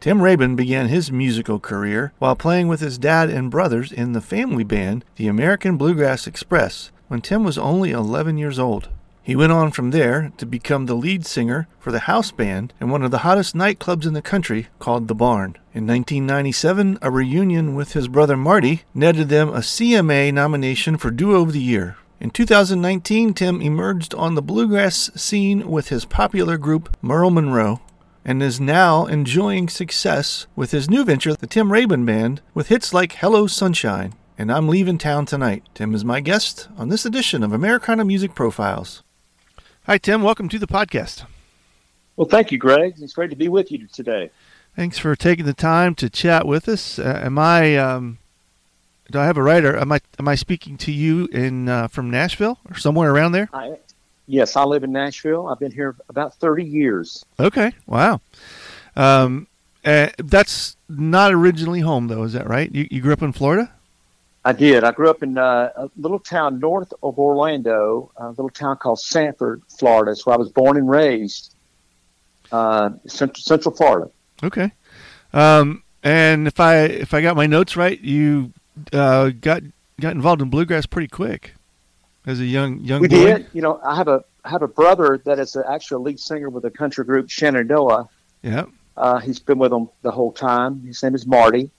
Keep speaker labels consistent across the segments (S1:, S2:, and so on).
S1: Tim Raybon began his musical career while playing with his dad and brothers in the family band, the American Bluegrass Express, when Tim was only 11 years old. He went on from there to become the lead singer for the house band in one of the hottest nightclubs in the country called The Barn. In 1997, a reunion with his brother Marty netted them a CMA nomination for Duo of the Year. In 2019, Tim emerged on the bluegrass scene with his popular group Merle Monroe and is now enjoying success with his new venture, the Tim Raybon Band, with hits like Hello Sunshine and I'm Leaving Town Tonight. Tim is my guest on this edition of Americana Music Profiles. Hi, Tim. Welcome to the podcast.
S2: Well, thank you, Greg. It's great to be with you today.
S1: Thanks for taking the time to chat with us. Uh, am I? Um, do I have a writer? Am I? Am I speaking to you in uh, from Nashville or somewhere around there?
S2: I, Yes, I live in Nashville. I've been here about 30 years.
S1: Okay, wow. Um, uh, that's not originally home, though, is that right? You, you grew up in Florida?
S2: I did. I grew up in uh, a little town north of Orlando, a little town called Sanford, Florida. So I was born and raised uh, central, central Florida.
S1: Okay. Um, and if I if I got my notes right, you uh, got got involved in bluegrass pretty quick as a young young
S2: we
S1: boy?
S2: did. You know, I have a I have a brother that is actually a lead singer with a country group, Shenandoah.
S1: Yeah.
S2: Uh, he's been with them the whole time. His name is Marty,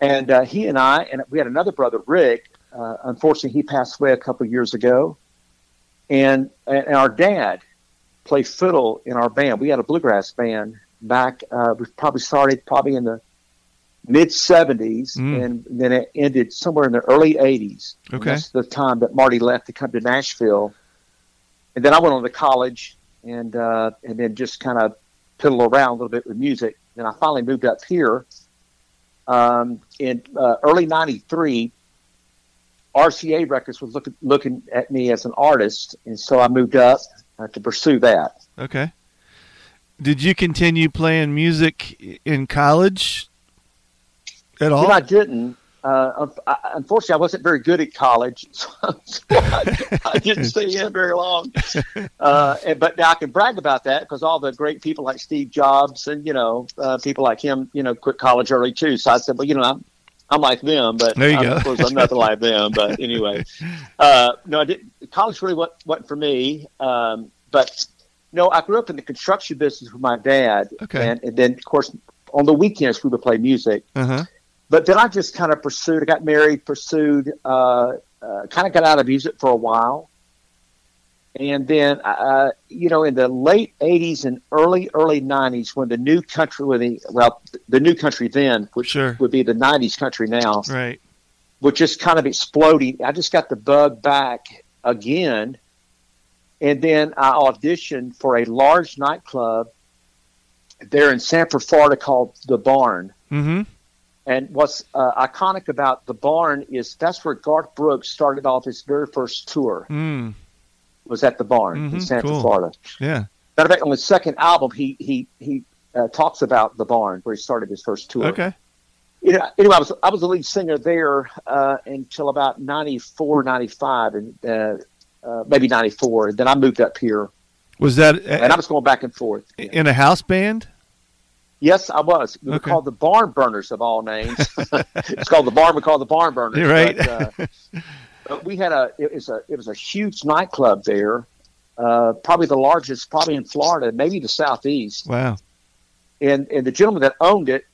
S2: and uh, he and I and we had another brother, Rick. Uh, unfortunately, he passed away a couple of years ago, and and our dad played fiddle in our band. We had a bluegrass band back. Uh, we probably started probably in the mid 70s, mm. and then it ended somewhere in the early 80s.
S1: Okay.
S2: That's the time that Marty left to come to Nashville. And then I went on to college and uh, and then just kind of piddle around a little bit with music. Then I finally moved up here um, in uh, early 93. RCA Records was looking looking at me as an artist, and so I moved up uh, to pursue that.
S1: Okay. Did you continue playing music in college at all?
S2: I didn't. Uh, unfortunately, I wasn't very good at college, so, I, I, didn't stay in very long. Uh, and, but now I can brag about that because all the great people like Steve Jobs and you know uh, people like him, you know, quit college early too. So I said, well, you know, I'm I'm like them, but
S1: there you I,
S2: go. of course I'm nothing like them. But anyway, uh, no, I did. College really wasn't, wasn't for me. Um, but no, I grew up in the construction business with my dad,
S1: okay.
S2: and, and then of course on the weekends we would play music.
S1: Uh-huh
S2: but then I just kind of pursued. I got married, pursued, uh, uh, kind of got out of music for a while, and then uh, you know, in the late '80s and early early '90s, when the new country, when the well, the new country then, which
S1: sure.
S2: would be the '90s country now,
S1: right,
S2: was just kind of exploding. I just got the bug back again, and then I auditioned for a large nightclub there in Sanford, Florida, called the Barn.
S1: Mm-hmm
S2: and what's uh, iconic about the barn is that's where Garth Brooks started off his very first tour.
S1: Mm.
S2: Was at the barn
S1: mm-hmm.
S2: in Sanford
S1: cool.
S2: Florida.
S1: Yeah.
S2: Matter of fact, on his second album, he he he uh, talks about the barn where he started his first tour.
S1: Okay.
S2: You know, anyway, I was I was the lead singer there uh, until about 94, 95, and uh, uh, maybe ninety four, and then I moved up here.
S1: Was that?
S2: and I was going back and forth
S1: in a house band.
S2: Yes, I was. We okay. were called the Barn Burners of all names. it's called the Barn. We call the Barn Burners.
S1: You're right.
S2: But, uh, but we had a it was a it was a huge nightclub there, uh, probably the largest, probably in Florida, maybe the southeast.
S1: Wow.
S2: And and the gentleman that owned it,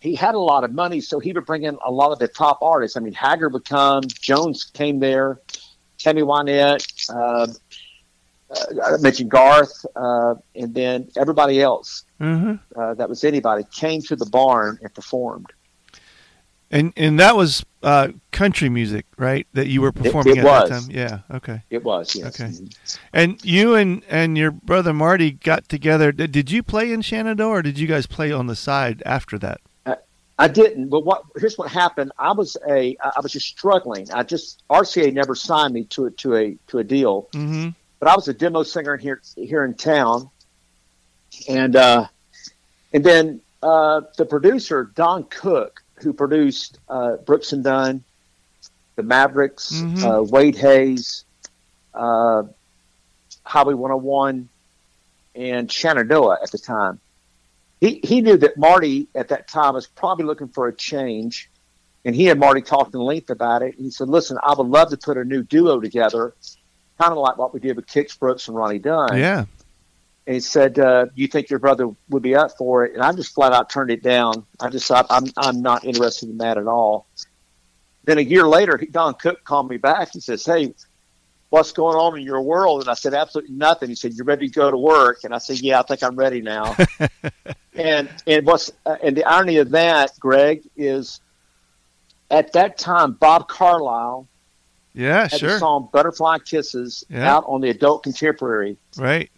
S2: he had a lot of money, so he would bring in a lot of the top artists. I mean, Haggard would come, Jones came there, Tammy Wynette, uh, uh, I mentioned Garth, uh, and then everybody else
S1: Mm-hmm.
S2: uh, that was anybody came to the barn and performed.
S1: And and that was uh, country music, right? That you were performing
S2: it
S1: at
S2: was.
S1: that time. Yeah. Okay.
S2: It was, yes.
S1: Okay. And you and and your brother Marty got together. Did, did you play in Shenandoah, or did you guys play on the side after that?
S2: I didn't, but what here's what happened. I was a I was just struggling. I just RCA never signed me to a to a to a deal,
S1: Mm-hmm.
S2: But I was a demo singer here here in town, and uh, and then uh, the producer Don Cook, who produced uh, Brooks and Dunn, the Mavericks,
S1: Mhm.
S2: uh, Wade Hayes, uh, Highway 101, and Shenandoah at the time. He he knew that Marty at that time was probably looking for a change, and he and Marty talked in length about it. He said, "Listen, I would love to put a new duo together, kind of like what we did with Kix Brooks and Ronnie Dunn."
S1: Yeah.
S2: And he said, uh, "You think your brother would be up for it?" And I just flat out turned it down. I just thought I'm I'm not interested in that at all. Then a year later, Don Cook called me back. He says, "Hey, what's going on in your world?" And I said, "Absolutely nothing." He said, you're ready to go to work?" And I said, "Yeah, I think I'm ready now." and and what's uh, and the irony of that, Greg, is at that time Bob Carlisle
S1: Yeah.
S2: had the
S1: Sure.
S2: song "Butterfly Kisses"
S1: Yeah.
S2: out on the Adult Contemporary
S1: Right.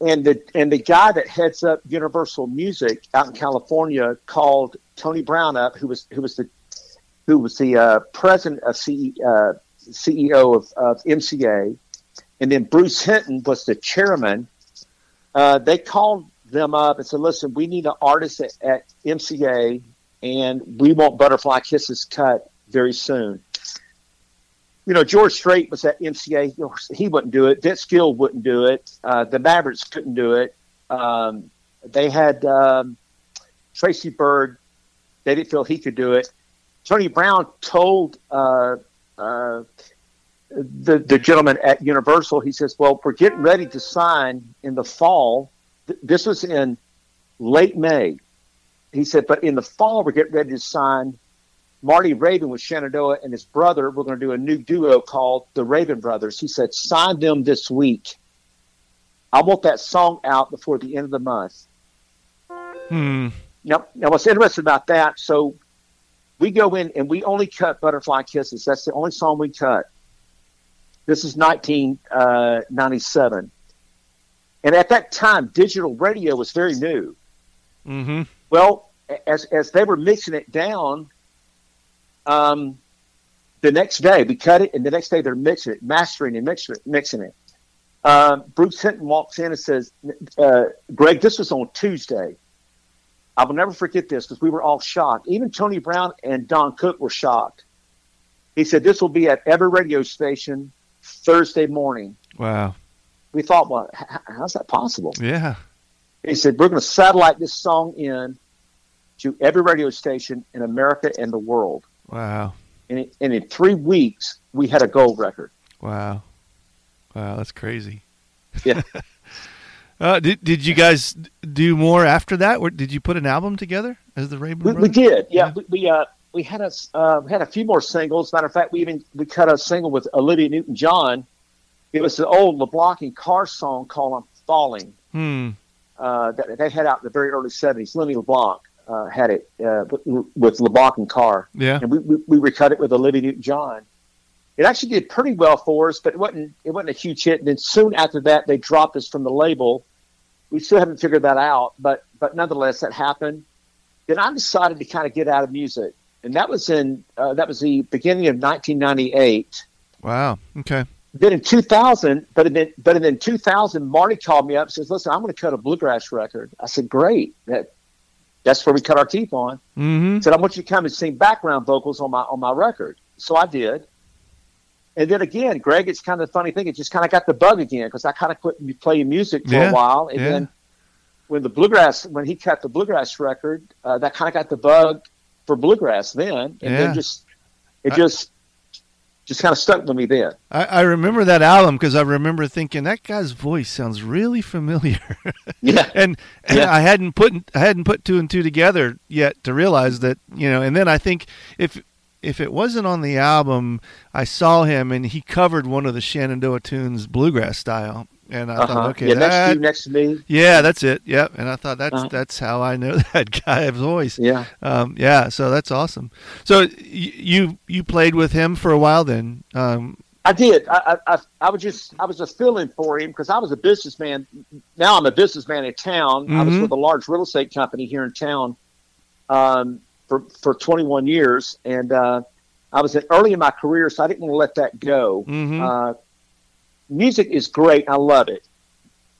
S2: and the and the guy that heads up Universal Music out in California called Tony Brown up, who was who was the who was the uh, president of CE, uh, CEO of, of MCA, and then Bruce Hinton was the chairman. Uh, they called them up and said, "Listen, we need an artist at, at MCA, and we want Butterfly Kisses cut very soon." You know, George Strait was at MCA. He wouldn't do it. Vince Gill wouldn't do it. Uh, the Mavericks couldn't do it. Um, they had um, Tracy Byrd. They didn't feel he could do it. Tony Brown told uh, uh, the the gentleman at Universal. He says, "Well, we're getting ready to sign in the fall. Th- This was in late May." He said, "But in the fall, we're getting ready to sign Marty Raybon with Shenandoah and his brother. We're going to do a new duo called the Raybon Brothers. He said, sign them this week. I want that song out before the end of the month.
S1: Hmm.
S2: Now, now what's interesting about that, so we go in and we only cut Butterfly Kisses. That's the only song we cut. This is 1997. And at that time, digital radio was very new.
S1: Mm-hmm.
S2: Well, as as they were mixing it down, um, the next day we cut it, and the next day they're mixing it, mastering and mixing it. Mixing it. Um, Bruce Hinton walks in and says, uh, "Greg, this was on Tuesday. I will never forget this because we were all shocked. Even Tony Brown and Don Cook were shocked. He said this will be at every radio station Thursday morning.
S1: Wow.
S2: We thought, well, how's that possible?
S1: Yeah.
S2: He said, We're going to satellite this song in to every radio station in America and the world.
S1: Wow.
S2: And, it, and in three weeks, we had a gold record.
S1: Wow. Wow. That's crazy.
S2: Yeah.
S1: Uh, did did you guys do more after that? Or did you put an album together as the Raybon
S2: We, we did. Yeah.
S1: Yeah.
S2: We, we, uh, we had a, uh, we had a few more singles. Matter of fact, we even we cut a single with Olivia Newton John. It was the old LeBlanc and Carr song called I'm Falling.
S1: Hmm.
S2: uh, that they had out in the very early 70s. Lenny LeBlanc uh, had it uh, with, LeBlanc and Carr.
S1: Yeah.
S2: and we, we, we recut it with Olivia Newton-John. It actually did pretty well for us, but it wasn't it wasn't a huge hit. And then soon after that, they dropped us from the label. We still haven't figured that out, but but nonetheless, that happened. Then I decided to kind of get out of music, and that was in uh, that was the beginning of 1998.
S1: Wow. Okay.
S2: Then in 2000, but then but then in 2000, Marty called me up and says, "Listen, I'm going to cut a bluegrass record." I said, "Great, that that's where we cut our teeth on."
S1: Mm-hmm.
S2: said, "I want you to come and sing background vocals on my on my record." So I did. And then again, Greg, it's kind of the funny thing. It just kind of got the bug again because I kind of quit playing music for
S1: Yeah,
S2: a while, and
S1: yeah.
S2: then when the bluegrass, when he cut the bluegrass record, uh, that kind of got the bug for bluegrass then, and
S1: Yeah.
S2: then just it just just kind of stuck with me then.
S1: I, I remember that album because I remember thinking that guy's voice sounds really familiar.
S2: Yeah.
S1: and, and
S2: Yeah.
S1: I hadn't put I hadn't put two and two together yet to realize that you know. And then I think if if it wasn't on the album, I saw him and he covered one of the Shenandoah tunes bluegrass style, and I
S2: Uh-huh.
S1: thought, okay,
S2: yeah, next to you, next to me.
S1: yeah, that's it. Yep. And I thought that's
S2: Uh-huh.
S1: that's how I know that guy's voice.
S2: Yeah.
S1: Um, yeah, so that's awesome. So y- you you played with him for a while then. Um,
S2: I did. I, I, I, was just, I was just filling for him because I was a businessman. Now I'm a businessman in town. I was
S1: Mhm.
S2: with a large real estate company here in town um, for for 21 years, and uh, I was early in my career, so I didn't want to let that go.
S1: mhm.
S2: Uh, music is great. I love it,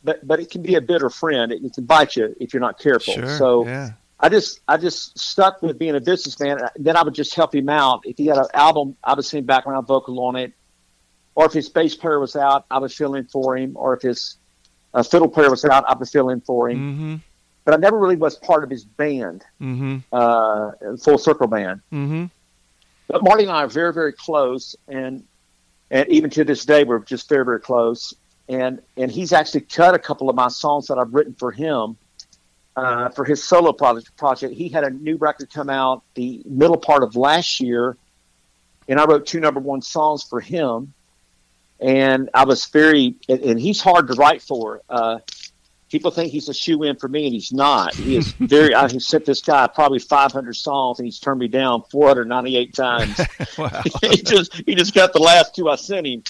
S2: but but it can be a bitter friend. It, it can bite you if you're not careful.
S1: sure.
S2: So
S1: yeah.
S2: I just I just stuck with being a businessman. Then I would just help him out. If he had an album, I would sing background vocal on it. Or if his bass player was out, I would fill in for him. Or if his uh, fiddle player was out, I would fill in for him.
S1: Mm-hmm.
S2: But I never really was part of his band,
S1: Mm-hmm.
S2: uh, full circle band.
S1: Mm-hmm.
S2: But Marty and I are very very close, and and even to this day we're just very very close. And and he's actually cut a couple of my songs that I've written for him uh, for his solo project. Project. He had a new record come out the middle part of last year, and I wrote two number one songs for him. And I was very, and, and he's hard to write for. Uh, people think he's a shoe in for me, and he's not. He is very. I have sent this guy probably 500 songs, and he's turned me down 498 times.
S1: Wow.
S2: he just he just got the last two I sent him.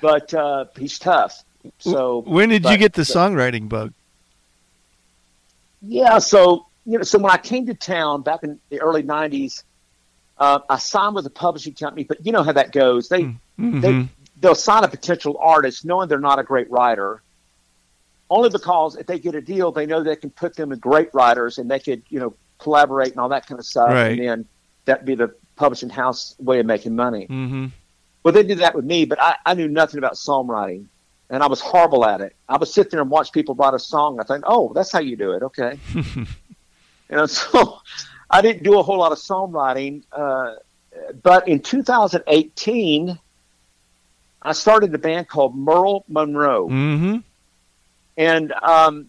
S2: But uh, he's tough. So
S1: when did you get the songwriting bug?
S2: Yeah, so you know, so when I came to town back in the early '90s, uh, I signed with a publishing company. But you know how that goes. They
S1: Mhm.
S2: they they'll sign a potential artist knowing they're not a great writer, only because if they get a deal, they know they can put them with great writers and they could you know collaborate and all that kind of stuff.
S1: Right.
S2: And then that'd be the publishing house way of making money.
S1: Mm-hmm.
S2: Well, they did that with me, but I, I knew nothing about songwriting, and I was horrible at it. I would sit there and watch people write a song. I think, oh, that's how you do it. Okay. know, so I didn't do a whole lot of songwriting. Uh, but in 2018, I started a band called Merle Monroe,
S1: Mm-hmm.
S2: And um,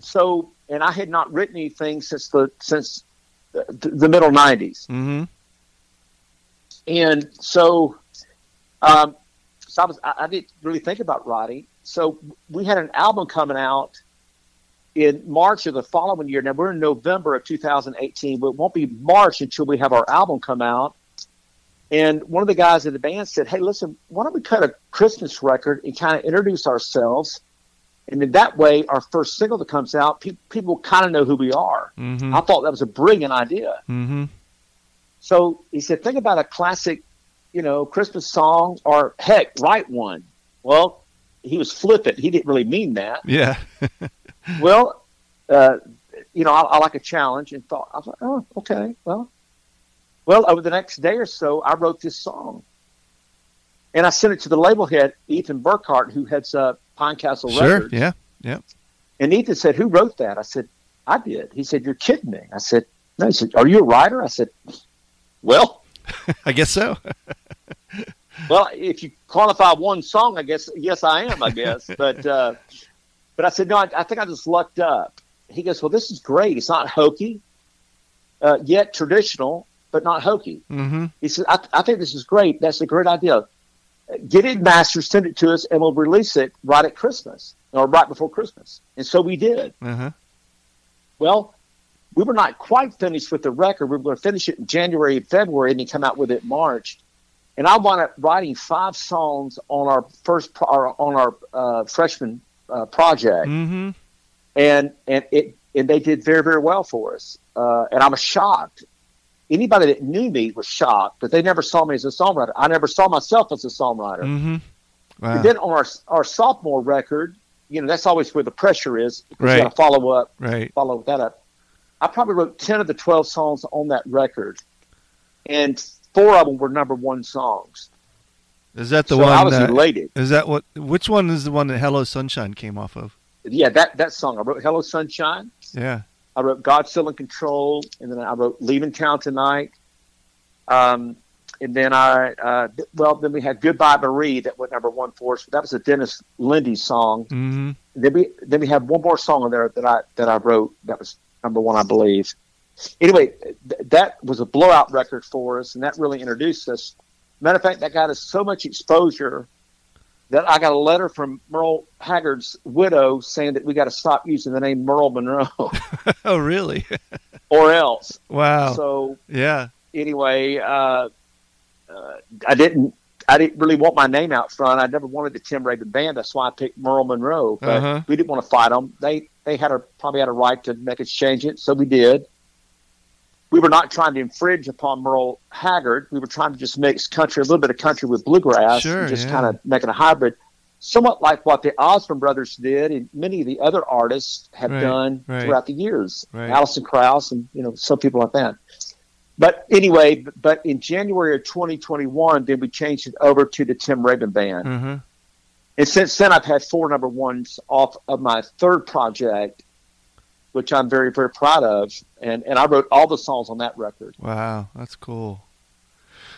S2: so and I had not written anything since the since the, the middle 90s.
S1: Mm-hmm.
S2: and so um, so I was I, I didn't really think about writing. So we had an album coming out in March of the following year. Now we're in November of 2018, but it won't be March until we have our album come out. And one of the guys in the band said, "Hey, listen, why don't we cut a Christmas record and kind of introduce ourselves?" And in that way, our first single that comes out, pe- people kind of know who we are.
S1: Mm-hmm.
S2: I thought that was a brilliant idea.
S1: Mm-hmm.
S2: So he said, think about a classic, you know, Christmas song, or heck, write one. Well, he was flippant. He didn't really mean that.
S1: Yeah.
S2: Well, uh, you know, I, I like a challenge, and thought, I thought, oh, okay, well, well, over the next day or so, I wrote this song, and I sent it to the label head, Ethan Burkhart, who heads up Pine Castle
S1: sure.
S2: Records.
S1: Yeah. Yeah.
S2: And Ethan said, "Who wrote that?" I said, "I did." He said, "You're kidding me." I said, "No." He said, "Are you a writer?" I said, "Well."
S1: I guess so.
S2: Well, if you qualify one song, I guess yes, I am. I guess, but uh, but I said no. I, I think I just lucked up. He goes, well, this is great. It's not hokey, uh, yet traditional, but not hokey.
S1: mm-hmm.
S2: He said, I, I think this is great. That's a great idea. Get it mastered, send it to us, and we'll release it right at Christmas or right before Christmas. And so we did.
S1: Uh-huh.
S2: Well, we were not quite finished with the record. We were going to finish it in January and February, and then come out with it in March. And I wound up writing five songs on our first pro- or on our uh, freshman uh, project,
S1: Mm-hmm.
S2: and and it and they did very very well for us. Uh, and I was shocked. Anybody that knew me was shocked, but they never saw me as a songwriter. I never saw myself as a songwriter.
S1: Mm-hmm. Wow.
S2: And then on our our sophomore record, you know, that's always where the pressure is.
S1: Right.
S2: You got to follow up
S1: Right.
S2: follow that up. I probably wrote 10 of the 12 songs on that record, and four of them were number one songs.
S1: Is that the
S2: so
S1: one?
S2: I was
S1: that-
S2: elated.
S1: is that what? Which one is the one that Hello Sunshine came off of?
S2: Yeah, that, that song. I wrote Hello Sunshine.
S1: Yeah.
S2: I wrote God Still in Control, and then I wrote Leaving Town Tonight. Um, and then I, uh, well, then we had Goodbye Marie that went number one for us. That was a Dennis Linde song.
S1: Mm-hmm.
S2: Then we then we had one more song on there that I that I wrote that was number one, I believe. Anyway, th- that was a blowout record for us, and that really introduced us. Matter of fact, that got us so much exposure that I got a letter from Merle Haggard's widow saying that we got to stop using the name Merle Monroe
S1: Oh, really?
S2: or else.
S1: wow.
S2: So
S1: yeah.
S2: anyway, uh, uh, I didn't. I didn't really want my name out front. I never wanted the Tim Raybon band. That's why I picked Merle Monroe. But
S1: Uh-huh.
S2: we didn't want to fight them. They they had a probably had a right to make us change it, so we did. We were not trying to infringe upon Merle Haggard. We were trying to just mix country, a little bit of country with bluegrass,
S1: Sure,
S2: and just
S1: yeah.
S2: kind of making a hybrid, somewhat like what the Osborne brothers did, and many of the other artists have
S1: Right,
S2: done
S1: right.
S2: throughout the years.
S1: Right.
S2: Alison Krauss, and you know some people like that. But anyway, but in January of 2021, then we changed it over to the Tim Raybon Band.
S1: Mm-hmm.
S2: And since then, I've had four number ones off of my third project, which I'm very, very proud of. And, and I wrote all the songs on that record.
S1: Wow, that's cool.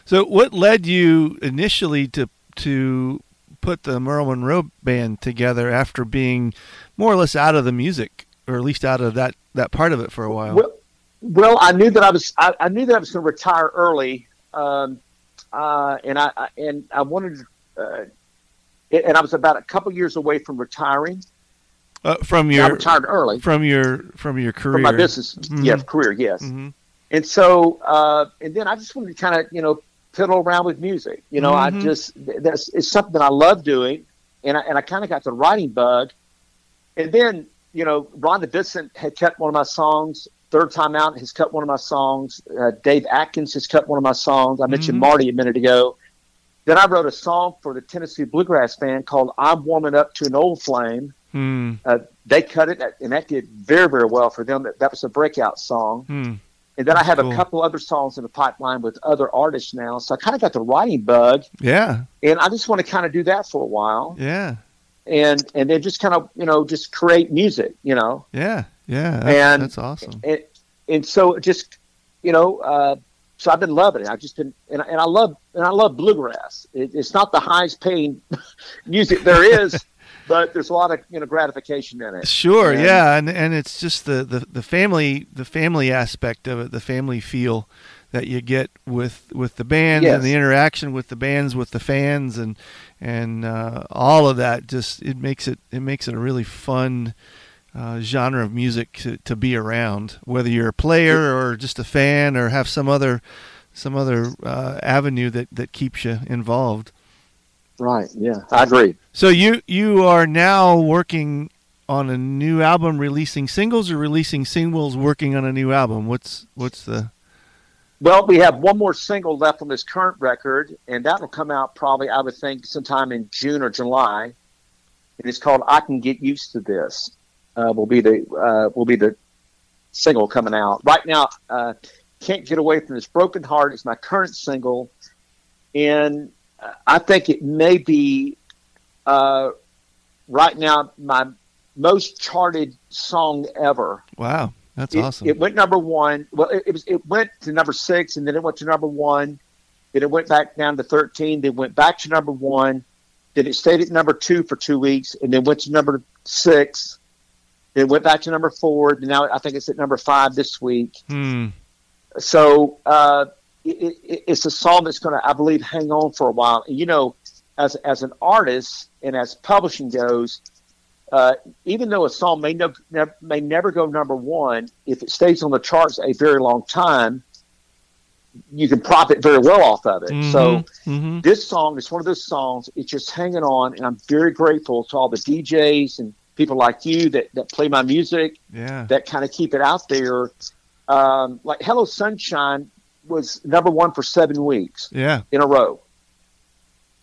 S1: So, what led you initially to to put the Merle Monroe band together after being more or less out of the music, or at least out of that that part of it for a while?
S2: Well, well, I knew that I was, I, I knew that I was going to retire early. Um, uh, and I, I, and I wanted, uh, and I was about a couple years away from retiring.
S1: Uh, from
S2: I
S1: your
S2: retired early
S1: from your from your career.
S2: from my business,
S1: Mhm.
S2: yeah, career, yes.
S1: hmm
S2: and so uh, and then I just wanted to kind of you know fiddle around with music. You know,
S1: Mhm.
S2: I just that's it's something that I love doing, and I and I kind of got the writing bug. And then you know, Rhonda Vincent had cut one of my songs. Third Tyme Out has cut one of my songs. Uh, Dave Adkins has cut one of my songs. I mentioned
S1: Mhm.
S2: Marty a minute ago. Then I wrote a song for the Tennessee Bluegrass Band called "I'm Warming Up to an Old Flame."
S1: Hmm.
S2: Uh, they cut it, and that did very, very well for them. That, that was a breakout song.
S1: Hmm.
S2: And then I have
S1: Cool.
S2: a couple other songs in the pipeline with other artists now. So I kind of got the writing bug,
S1: Yeah.
S2: and I just want to kind of do that for a while,
S1: Yeah.
S2: and and then just kind of you know just create music, you know,
S1: Yeah. Yeah. That's,
S2: And-
S1: that's awesome.
S2: and and so just you know, uh, so I've been loving it. I've just been and, I- and I love and I love bluegrass. It, it's not the highest paying music there is, but there's a lot of you know gratification in it.
S1: Sure,
S2: And-
S1: yeah, and and it's just the, the the family the family aspect of it, the family feel that you get with with the bands
S2: Yes.
S1: and the interaction with the bands with the fans and and uh, all of that. Just it makes it it makes it a really fun uh, genre of music to, to be around, whether you're a player or just a fan or have some other some other uh, avenue that that keeps you involved.
S2: Right. Yeah, I agree.
S1: So you you are now working on a new album, releasing singles, or releasing singles, working on a new album. What's what's the
S2: Well, we have one more single left on this current record, and that will come out probably, I would think, sometime in June or July. And it's called "I Can Get Used to This." Uh, will be the uh, will be the single coming out right now. Uh, "Can't Get Away from This Broken Heart" is my current single, and I think it may be uh, right now my most charted song ever.
S1: wow? That's
S2: It,
S1: awesome.
S2: it went number one. Well, it, it was it went to number six, and then it went to number one. Then it went back down to thirteen. Then went back to number one. Then it stayed at number two for two weeks, and then went to number six. Then went back to number four. And now I think it's at number five this week.
S1: hmm.
S2: So uh, it, it, it's a song that's going to, I believe, hang on for a while. And, you know, as as an artist and as publishing goes, uh, even though a song may no, may never go number one, if it stays on the charts a very long time, you can profit very well off of it. So
S1: hmm
S2: this song is one of those songs. It's just hanging on, and I'm very grateful to all the DJs and people like you that, that play my music
S1: yeah,
S2: that kind of keep it out there. Um, like Hello Sunshine was number one for seven weeks
S1: yeah,
S2: in a row.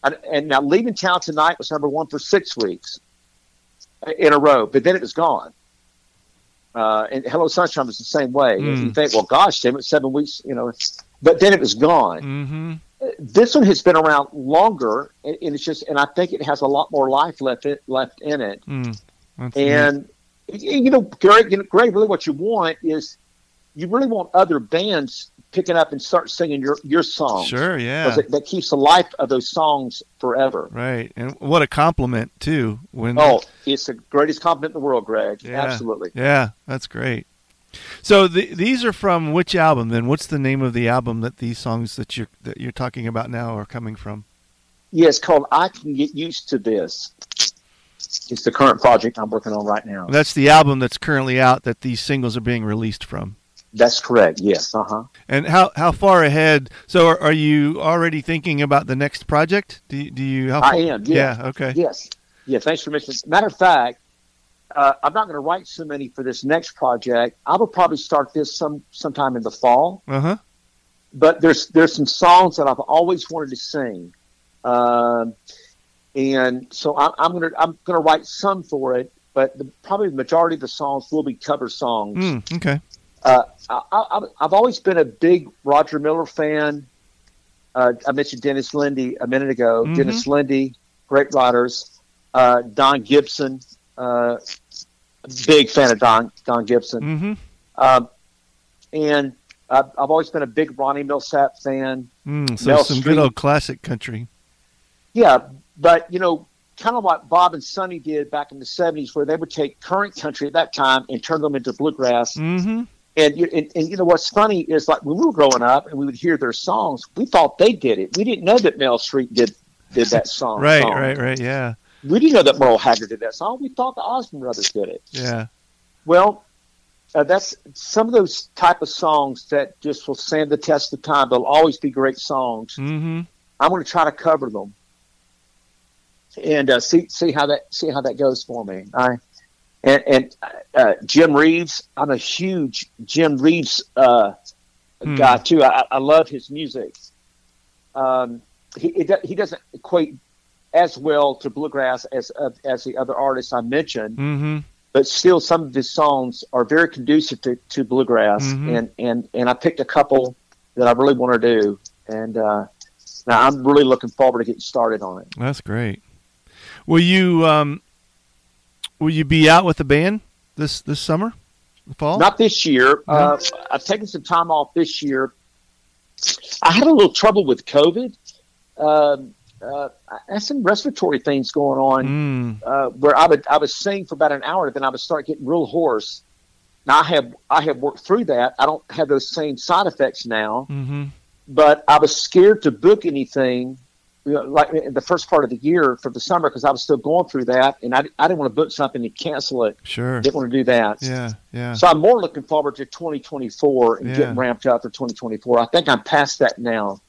S2: And, and now Leaving Town Tonight was number one for six weeks in a row, but then it was gone. Uh, and Hello Sunshine was the same way.
S1: Mm.
S2: You think, well, gosh, damn it, seven weeks, you know, but then it was gone.
S1: hmm
S2: This one has been around longer, and, and it's just, and I think it has a lot more life left it, left in it.
S1: Mm.
S2: And y- you know, Greg, you know, Greg, really what you want is you really want other bands picking up and start singing your your songs.
S1: Sure, yeah.
S2: It, that keeps the life of those songs forever.
S1: Right, and what a compliment too. When
S2: oh, it's the greatest compliment in the world, Greg.
S1: Yeah,
S2: Absolutely.
S1: Yeah, that's great. So the, these are from which album? Then what's the name of the album that these songs that you're that you're talking about now are coming from?
S2: Yeah, it's called "I Can Get Used to This." It's the current project I'm working on right now.
S1: That's the album that's currently out that these singles are being released from.
S2: That's correct. Yes. Uh huh.
S1: And how how far ahead? So are, are, you already thinking about the next project? Do, do you? How
S2: I am. Yeah.
S1: yeah. Okay.
S2: Yes. Yeah. Thanks for mentioning. Matter of fact, uh, I'm not going to write so many for this next project. I will probably start this some sometime in the fall.
S1: Uh huh.
S2: But there's there's some songs that I've always wanted to sing, um, and so I, I'm gonna I'm gonna write some for it. But the, probably the majority of the songs will be cover songs.
S1: Mm, okay.
S2: Uh, I, have always been a big Roger Miller fan. Uh, I mentioned Dennis Linde a minute ago. Mm-hmm. Dennis Linde, great writers. Uh, Don Gibson, uh, big fan of Don Don Gibson.
S1: Mm-hmm.
S2: Um, and I've, I've, always been a big Ronnie Milsap fan.
S1: Mm, so Mel some Street. good old classic country.
S2: Yeah, but you know, kind of what Bob and Sonny did back in the '70s, where they would take current country at that time and turn them into bluegrass.
S1: Mm-hmm.
S2: And, and, and you know what's funny is like when we were growing up and we would hear their songs, we thought they did it. We didn't know that Mel Street did did that song.
S1: right,
S2: song.
S1: right, right. Yeah.
S2: We didn't know that Merle Haggard did that song. We thought the Osborne Brothers did it.
S1: Yeah.
S2: Well, uh, that's some of those type of songs that just will stand the test of time. They'll always be great songs.
S1: Mm-hmm.
S2: I'm going to try to cover them and uh, see see how that see how that goes for me. I and, and uh, Jim Reeves. I'm a huge Jim Reeves uh, hmm. guy too. I, I, love his music. Um, he it, he doesn't equate as well to bluegrass as uh, as the other artists I mentioned,
S1: mm-hmm.
S2: but still some of his songs are very conducive to, to bluegrass.
S1: Mm-hmm.
S2: And, and and I picked a couple that I really want to do, and uh, now I'm really looking forward to getting started on it.
S1: That's great. Will you um, will you be out with the band this this summer, fall?
S2: Not this year. Uh, I've taken some time off this year. I had a little trouble with COVID. Um, uh, I had some respiratory things going on
S1: mm.
S2: uh, where I would I would sing for about an hour, then I would start getting real hoarse. Now I have I have worked through that. I don't have those same side effects now,
S1: mm-hmm.
S2: but I was scared to book anything like in the first part of the year for the summer because I was still going through that, and I, I didn't want to book something and cancel it.
S1: Sure,
S2: didn't want to do that.
S1: Yeah, yeah.
S2: So I'm more looking forward to 2024 and
S1: yeah.
S2: getting ramped up for 2024. I think I'm past that now.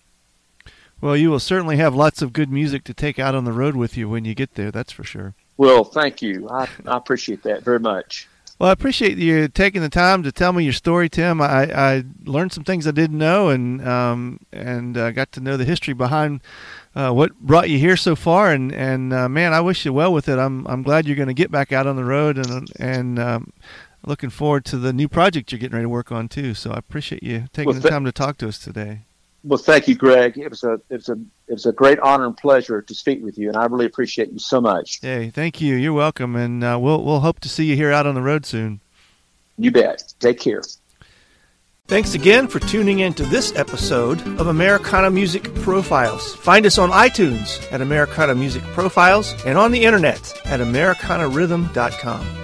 S1: Well, you will certainly have lots of good music to take out on the road with you when you get there. That's for sure.
S2: Well, thank you. I, I appreciate that very much.
S1: Well, I appreciate you taking the time to tell me your story, Tim. I, I learned some things I didn't know, and um, and uh, got to know the history behind uh, what brought you here so far. And and uh, man, I wish you well with it. I'm I'm glad you're going to get back out on the road, and and um, looking forward to the new project you're getting ready to work on too. So I appreciate you taking well, th- the time to talk to us today.
S2: Well, thank you, Greg. It was a it was a it was a great honor and pleasure to speak with you, and I really appreciate you so much.
S1: Hey, thank you. You're welcome, and uh, we'll we'll hope to see you here out on the road soon.
S2: You bet. Take care.
S1: Thanks again for tuning in to this episode of Americana Music Profiles. Find us on iTunes at Americana Music Profiles and on the internet at AmericanaRhythm.com.